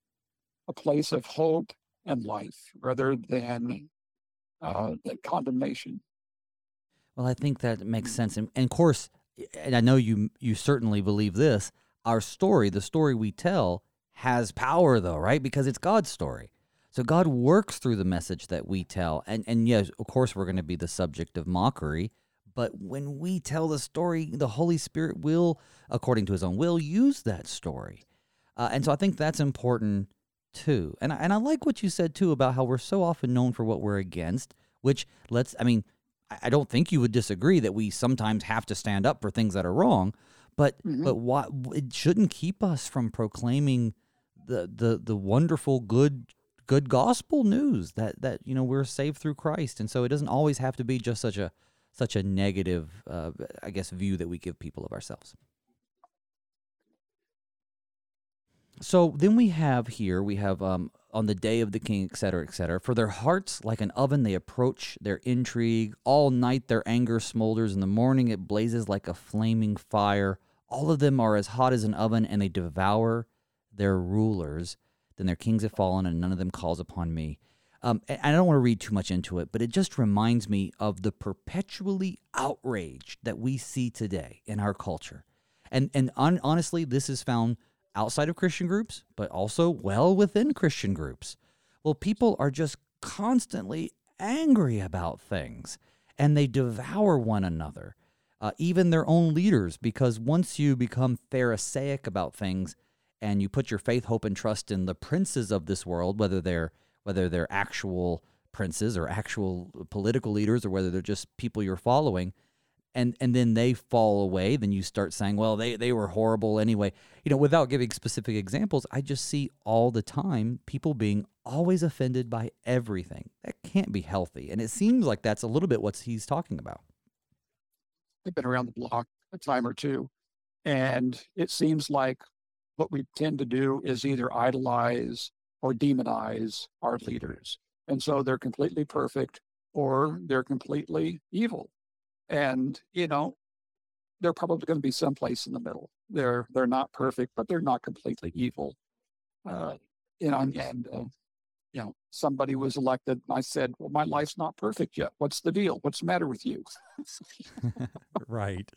a place of hope and life rather than uh, condemnation. Well, I think that makes sense, and, and of course, and I know you you certainly believe this. Our story, the story we tell, has power, though, right? Because it's God's story. So God works through the message that we tell, and and yes, of course, we're going to be the subject of mockery. But when we tell the story, the Holy Spirit will, according to His own will, use that story. Uh, and so I think that's important too. And I, and I like what you said too about how we're so often known for what we're against. Which let's, I mean, I don't think you would disagree that we sometimes have to stand up for things that are wrong. But Mhm. but why it shouldn't keep us from proclaiming the the the wonderful good good gospel news that that you know we're saved through Christ. And so it doesn't always have to be just such a such a negative, uh, I guess, view that we give people of ourselves. So then we have here, we have um, on the day of the king, et cetera, et cetera. For their hearts, like an oven, they approach their intrigue. All night their anger smolders. In the morning it blazes like a flaming fire. All of them are as hot as an oven, and they devour their rulers. Then their kings have fallen, and none of them calls upon me. Um, I don't want to read too much into it, but it just reminds me of the perpetually outraged that we see today in our culture. And and on, honestly, this is found outside of Christian groups, but also well within Christian groups. Well, people are just constantly angry about things, and they devour one another, uh, even their own leaders, because once you become Pharisaic about things and you put your faith, hope, and trust in the princes of this world, whether they're whether they're actual princes or actual political leaders or whether they're just people you're following and and then they fall away then you start saying well they they were horrible anyway you know without giving specific examples i just see all the time people being always offended by everything that can't be healthy and it seems like that's a little bit what he's talking about They've been around the block a time or two. And it seems like what we tend to do is either idolize or demonize our leaders. And so they're completely perfect or they're completely evil. And, you know, they're probably going to be someplace in the middle. They're they're not perfect, but they're not completely evil. Uh, you know, and, uh, you know, somebody was elected, and I said, "Well, my life's not perfect yet. What's the deal? What's the matter with you?" right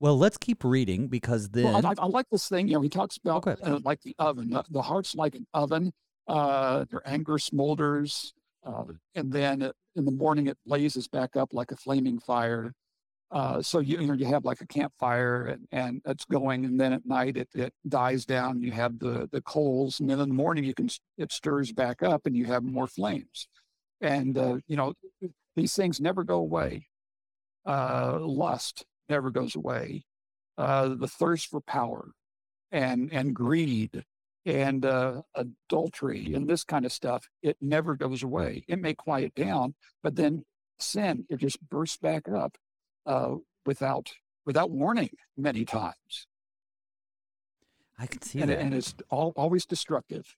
well let's keep reading because then Well, I, I like this thing. You know, he talks about Okay. uh, like the oven. The, the heart's like an oven. Uh, their anger smolders, uh, and then it- in the morning it blazes back up like a flaming fire. Uh, so you, you know you have like a campfire and, and it's going, and then at night it, it dies down. You have the the coals, and then in the morning you can it stirs back up, and you have more flames. And uh, you know these things never go away. Uh, lust never goes away. Uh, the thirst for power and and greed and uh, adultery and this kind of stuff it never goes away. It may quiet down but then sin it just bursts back up uh, without without warning many times. I can see and, that. and it's all, always destructive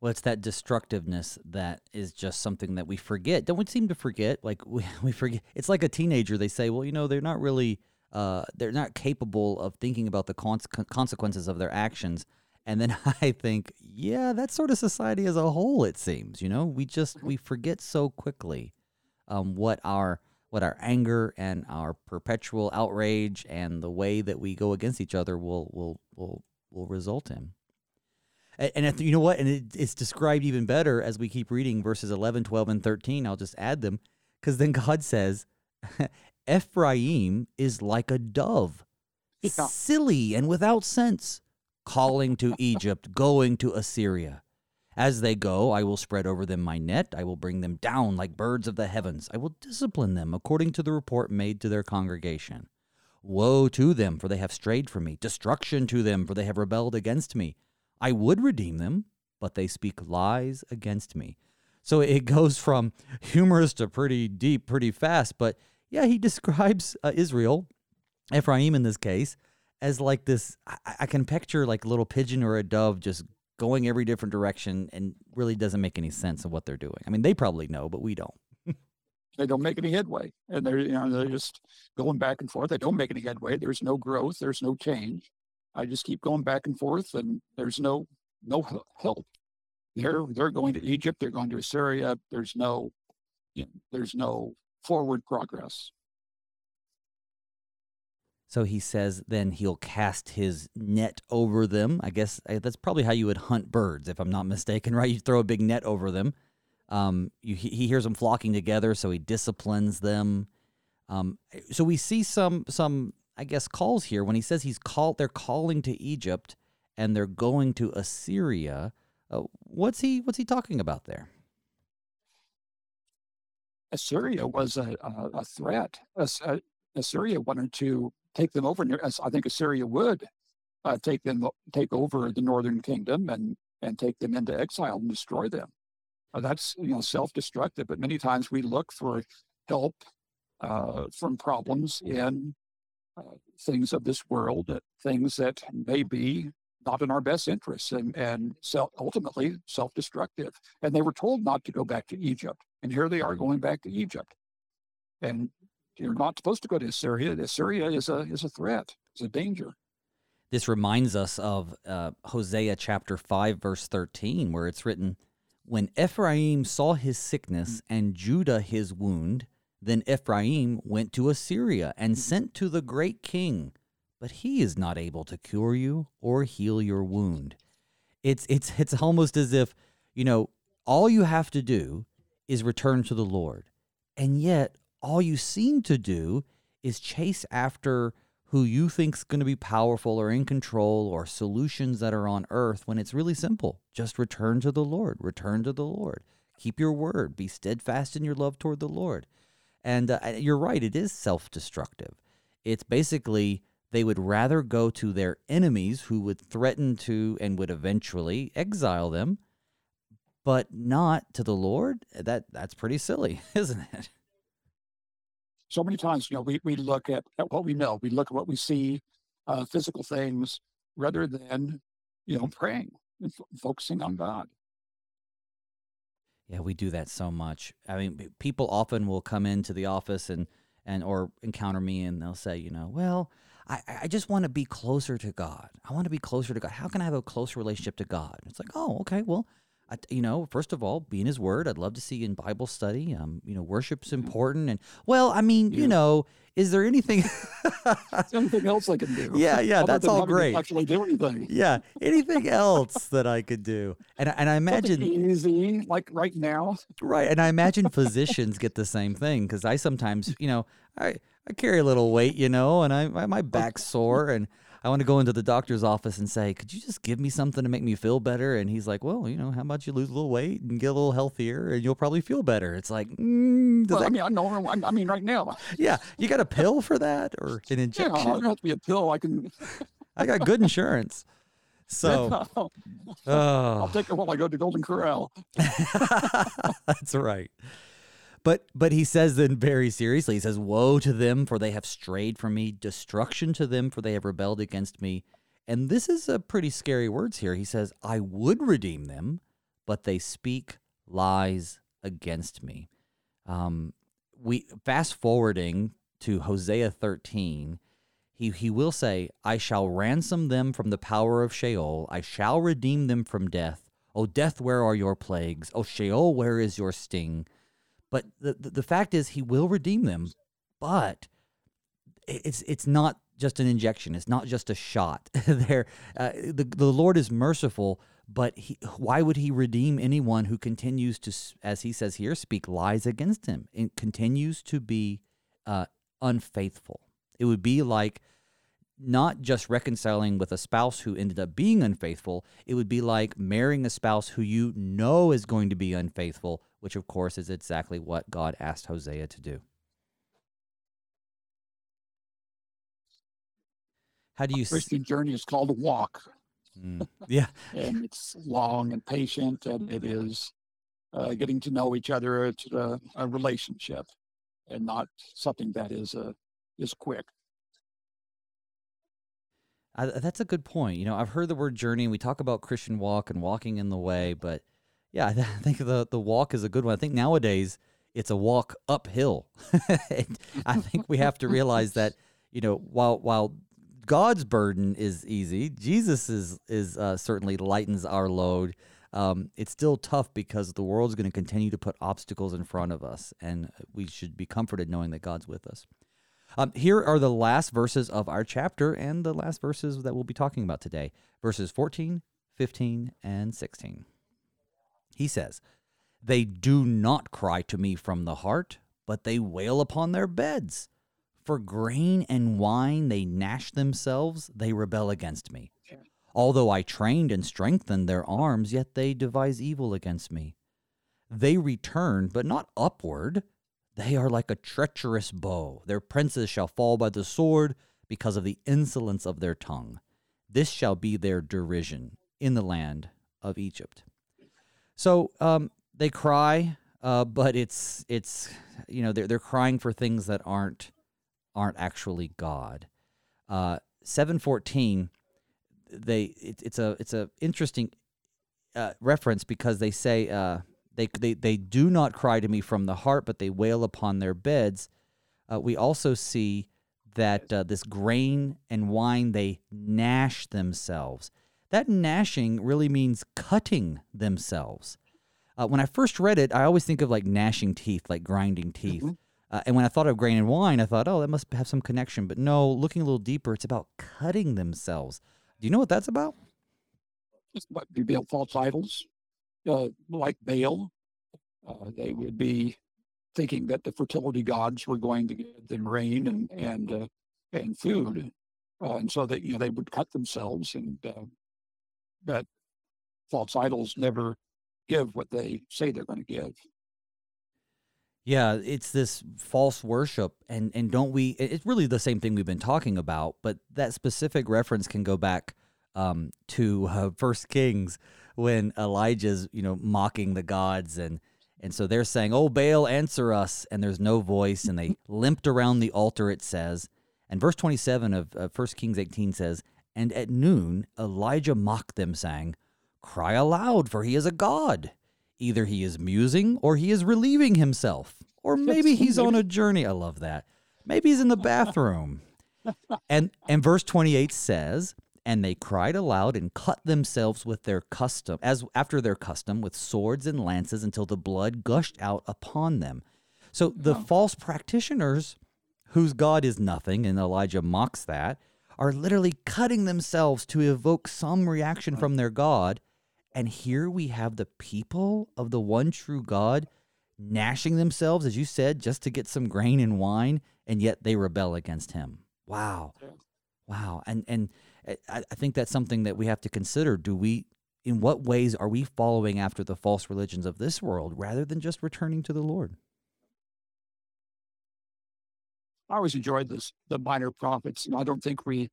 Well, it's that destructiveness that is just something that we forget. Don't we seem to forget? Like we, we forget. It's like a teenager. They say, well, you know, they're not really, uh, they're not capable of thinking about the cons- consequences of their actions. And then I think, yeah, that's sort of society as a whole. It seems, you know, we just we forget so quickly um, what our what our anger and our perpetual outrage and the way that we go against each other will will will will result in. And you know what? And it, it's described even better as we keep reading verses 11, 12, and 13. I'll just add them because then God says, Ephraim is like a dove, Yeah. silly and without sense, calling to Egypt, going to Assyria. As they go, I will spread over them my net. I will bring them down like birds of the heavens. I will discipline them according to the report made to their congregation. Woe to them, for they have strayed from me. Destruction to them, for they have rebelled against me. I would redeem them, but they speak lies against me. So it goes from humorous to pretty deep, pretty fast. But yeah, he describes uh, Israel, Ephraim in this case, as like this. I, I can picture like a little pigeon or a dove just going every different direction and really doesn't make any sense of what they're doing. I mean, they probably know, but we don't. they don't make any headway, and they're you know they're just going back and forth. They don't make any headway. There's no growth. There's no change. I just keep going back and forth, and there's no no help. They're they're going to Egypt. They're going to Assyria. There's no you know, there's no forward progress. So he says then he'll cast his net over them. I guess that's probably how you would hunt birds, if I'm not mistaken, right? You throw a big net over them. Um, you, he hears them flocking together, so he disciplines them. Um, so we see some some I guess calls here when he says he's called. They're calling to Egypt and they're going to Assyria. Uh, what's he What's he talking about there? Assyria was a, a, a threat. Assyria wanted to take them over. I think Assyria would uh, take them, take over the northern kingdom and and take them into exile and destroy them. Uh, that's you know self-destructive. But many times we look for help uh, from problems in things of this world, things that may be not in our best interests and and self, ultimately self-destructive. And they were told not to go back to Egypt, and here they are going back to Egypt. And you're not supposed to go to Assyria. Assyria is a is a threat. It's a danger. This reminds us of uh, Hosea chapter five, verse thirteen, where it's written, "When Ephraim saw his sickness and Judah his wound, then Ephraim went to Assyria and mm. sent to the great king, but he is not able to cure you or heal your wound." It's it's it's almost as if you know all you have to do is return to the Lord, and yet all you seem to do is chase after who you think's going to be powerful or in control or solutions that are on earth when it's really simple. Just return to the Lord. Return to the Lord. Keep your word. Be steadfast in your love toward the Lord. And uh, you're right, it is self destructive. It's basically they would rather go to their enemies who would threaten to and would eventually exile them, but not to the Lord. That that's pretty silly, isn't it? so many times, you know, we, we look at, at what we know, we look at what we see, uh, physical things, rather than, you know, praying and f- focusing on God. Yeah, we do that so much. I mean, people often will come into the office and and or encounter me and they'll say, you know, well, I, I just want to be closer to God. I want to be closer to God. How can I have a closer relationship to God? It's like, oh, okay, well, I, you know, first of all, be in His Word. I'd love to see you in Bible study. Um, you know, worship's mm-hmm. important, and well, I mean, you know, is there anything? something else I can do? Yeah, yeah, that's all great. Actually, do anything? Yeah, anything else that I could do? And and I imagine Something easy, like right now. Right, and I imagine physicians get the same thing because I sometimes, you know, I I carry a little weight, you know, and I my back's sore and. I want to go into the doctor's office and say, could you just give me something to make me feel better? And he's like, well, you know, how about you lose a little weight and get a little healthier and you'll probably feel better. It's like, mm, well, that... I mean, I know, I mean, right now. Yeah. You got a pill for that or an injection? Yeah, it doesn't to be a pill. I can. I got good insurance. So, oh. I'll take it while I go to Golden Corral. That's right. But but he says then very seriously, he says, Woe to them, for they have strayed from me, destruction to them, for they have rebelled against me. And this is a pretty scary words here. He says, I would redeem them, but they speak lies against me. Um, we fast forwarding to Hosea 13, he, he will say, I shall ransom them from the power of Sheol, I shall redeem them from death. O death, where are your plagues? O Sheol, where is your sting? But the, the, the fact is, he will redeem them, but it's it's not just an injection. It's not just a shot. there, uh, the the Lord is merciful, but he, why would He redeem anyone who continues to, as He says here, speak lies against Him and continues to be uh, unfaithful? It would be like not just reconciling with a spouse who ended up being unfaithful. It would be like marrying a spouse who you know is going to be unfaithful, which of course is exactly what God asked Hosea to do. How do you Christian journey is called a walk. Mm, yeah. and it's long and patient and it is uh, getting to know each other. It's a, a relationship and not something that is uh, is quick. I, that's a good point. You know, I've heard the word journey, and we talk about Christian walk and walking in the way, but yeah, I, th- I think the the walk is a good one. I think nowadays it's a walk uphill. I think we have to realize that you know while while God's burden is easy, Jesus is is uh, certainly lightens our load. Um, it's still tough because the world's going to continue to put obstacles in front of us, and we should be comforted knowing that God's with us. Um, here are the last verses of our chapter and the last verses that we'll be talking about today verses 14, 15, and 16. He says, They do not cry to me from the heart, but they wail upon their beds. For grain and wine they gnash themselves, they rebel against me. Although I trained and strengthened their arms, yet they devise evil against me. They return, but not upward. They are like a treacherous bow. Their princes shall fall by the sword because of the insolence of their tongue. This shall be their derision in the land of Egypt. So um, they cry, uh, but it's it's you know they're they're crying for things that aren't aren't actually God. Uh, Seven fourteen, they it, it's a it's a interesting uh, reference because they say uh, they, they they do not cry to me from the heart, but they wail upon their beds. Uh, we also see that uh, this grain and wine they gnash themselves. That gnashing really means cutting themselves. Uh, when I first read it, I always think of like gnashing teeth, like grinding teeth. Mhm. Uh, and when I thought of grain and wine, I thought, oh, that must have some connection. But no, looking a little deeper, it's about cutting themselves. Do you know what that's about? What be built false idols, uh, like Baal. Uh, they would be thinking that the fertility gods were going to give them rain and and uh, and food, uh, and so that you know they would cut themselves. And uh, but false idols never give what they say they're going to give. Yeah, it's this false worship, and and don't we? It's really the same thing we've been talking about, but that specific reference can go back um, to uh, First Kings when Elijah's you know mocking the gods, and and so they're saying, "Oh Baal, answer us," and there's no voice, and they limped around the altar. It says, and verse 27 of uh, First Kings 18 says, "And at noon Elijah mocked them, saying, Cry aloud, for he is a god." Either he is musing or he is relieving himself. Or maybe he's on a journey. I love that. Maybe he's in the bathroom. and and verse 28 says, and they cried aloud and cut themselves with their custom as after their custom with swords and lances until the blood gushed out upon them. So the false practitioners whose god is nothing and Elijah mocks that are literally cutting themselves to evoke some reaction from their god and here we have the people of the one true God gnashing themselves, as you said, just to get some grain and wine, and yet they rebel against him. Wow. Wow. And and eh, I, I think that's something that we have to consider. Do we in what ways are we following after the false religions of this world rather than just returning to the Lord? I always enjoyed this the minor prophets. You know, I don't think we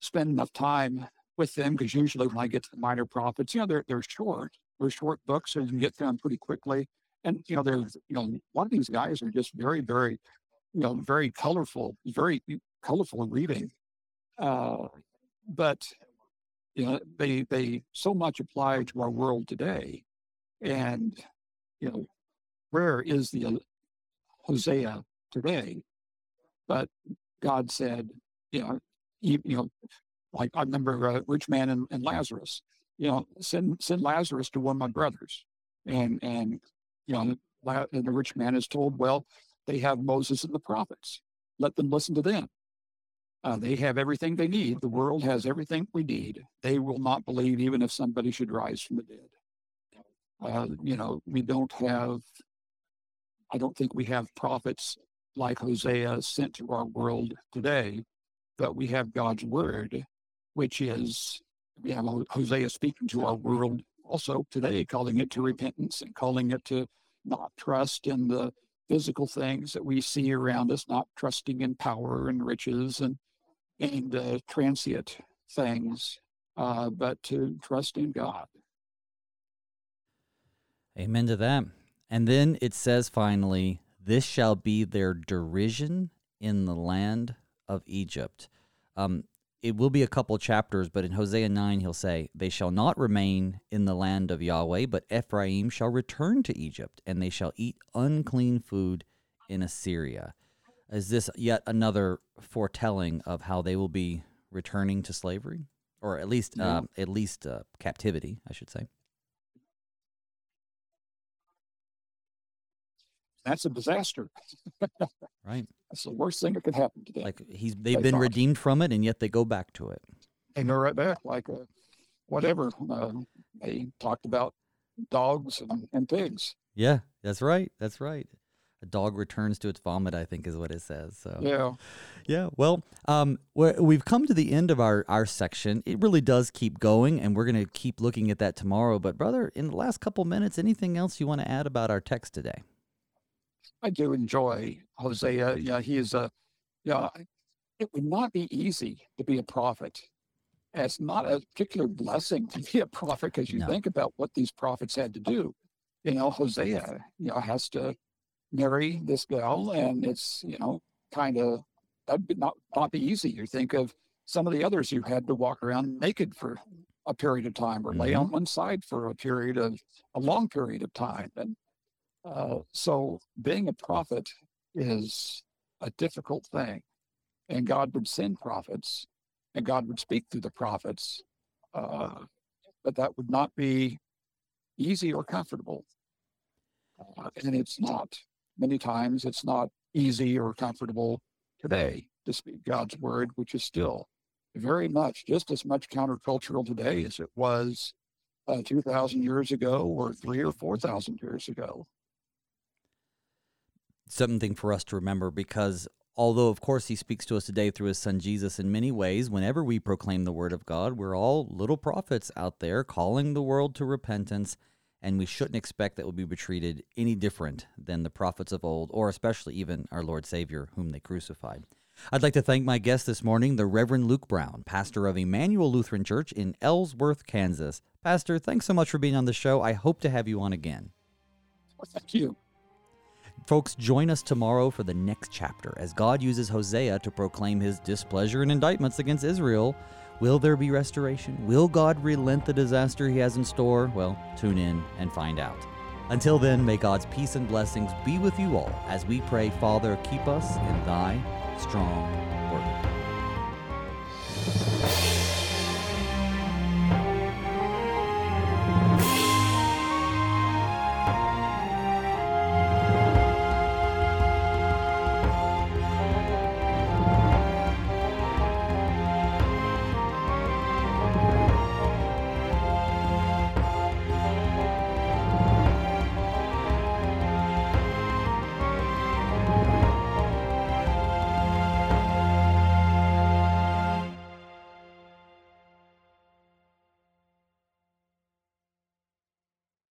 spend enough time with them because usually when I get to the minor prophets, you know, they're they're short. They're short books, and you can get them pretty quickly. And you know, there's you know, a lot of these guys are just very, very, you know, very colorful, very colorful reading. Uh, but you know, they they so much apply to our world today. And you know, where is the Hosea today? But God said, you know, you, you know, like I remember uh, rich man and, and Lazarus. You know, send send Lazarus to one of my brothers, and and you know, and the rich man is told, well, they have Moses and the prophets. Let them listen to them. Uh, they have everything they need. The world has everything we need. They will not believe even if somebody should rise from the dead. Uh, you know, we don't have. I don't think we have prophets like Hosea sent to our world today, but we have God's word, which is we have Hosea speaking to our world also today, calling it to repentance and calling it to not trust in the physical things that we see around us, not trusting in power and riches and and uh, transient things, uh, but to trust in God. Amen to that. And then it says finally, this shall be their derision in the land of Egypt. Um, it will be a couple chapters, but in Hosea 9, he'll say, They shall not remain in the land of Yahweh, but Ephraim shall return to Egypt, and they shall eat unclean food in Assyria. Is this yet another foretelling of how they will be returning to slavery? Or at least, uh, at least uh, captivity, I should say. That's a disaster. Right? That's the worst thing that could happen to them. Like he's they've They been thought. redeemed from it, and yet they go back to it. And they go right back like uh, whatever. Uh, they talked about dogs and, and pigs. Yeah, that's right. That's right. A dog returns to its vomit, I think, is what it says. So Yeah. Yeah, well, um, we've come to the end of our, our section. It really does keep going, and we're going to keep looking at that tomorrow. But, brother, in the last couple minutes, anything else you want to add about our text today? I do enjoy Hosea. Yeah, he is a, yeah, it would not be easy to be a prophet. And It's not a particular blessing to be a prophet because you No. think about what these prophets had to do. You know, Hosea, you know, has to marry this gal, and it's, you know, kind of, that'd not, not be easy. You think of some of the others who had to walk around naked for a period of time or lay mm-hmm. on one side for a period of, a long period of time. And uh, so being a prophet is a difficult thing. And God would send prophets and God would speak through the prophets. Uh, but that would not be easy or comfortable. Uh, and it's not. Many times it's not easy or comfortable today to speak God's word, which is still very much, just as much countercultural today as it was uh, 2,000 years ago or three or 4,000 years ago. Something for us to remember because although, of course, he speaks to us today through his son Jesus in many ways, whenever we proclaim the word of God, we're all little prophets out there calling the world to repentance. And we shouldn't expect that we'll be treated any different than the prophets of old, or especially even our Lord Savior, whom they crucified. I'd like to thank my guest this morning, the Reverend Luke Brown, pastor of Emmanuel Lutheran Church in Ellsworth, Kansas. Pastor, thanks so much for being on the show. I hope to have you on again. Well, thank you. Folks, join us tomorrow for the next chapter as God uses Hosea to proclaim his displeasure and indictments against Israel. Will there be restoration? Will God relent the disaster he has in store? Well, tune in and find out. Until then, may God's peace and blessings be with you all as we pray, Father, keep us in thy strong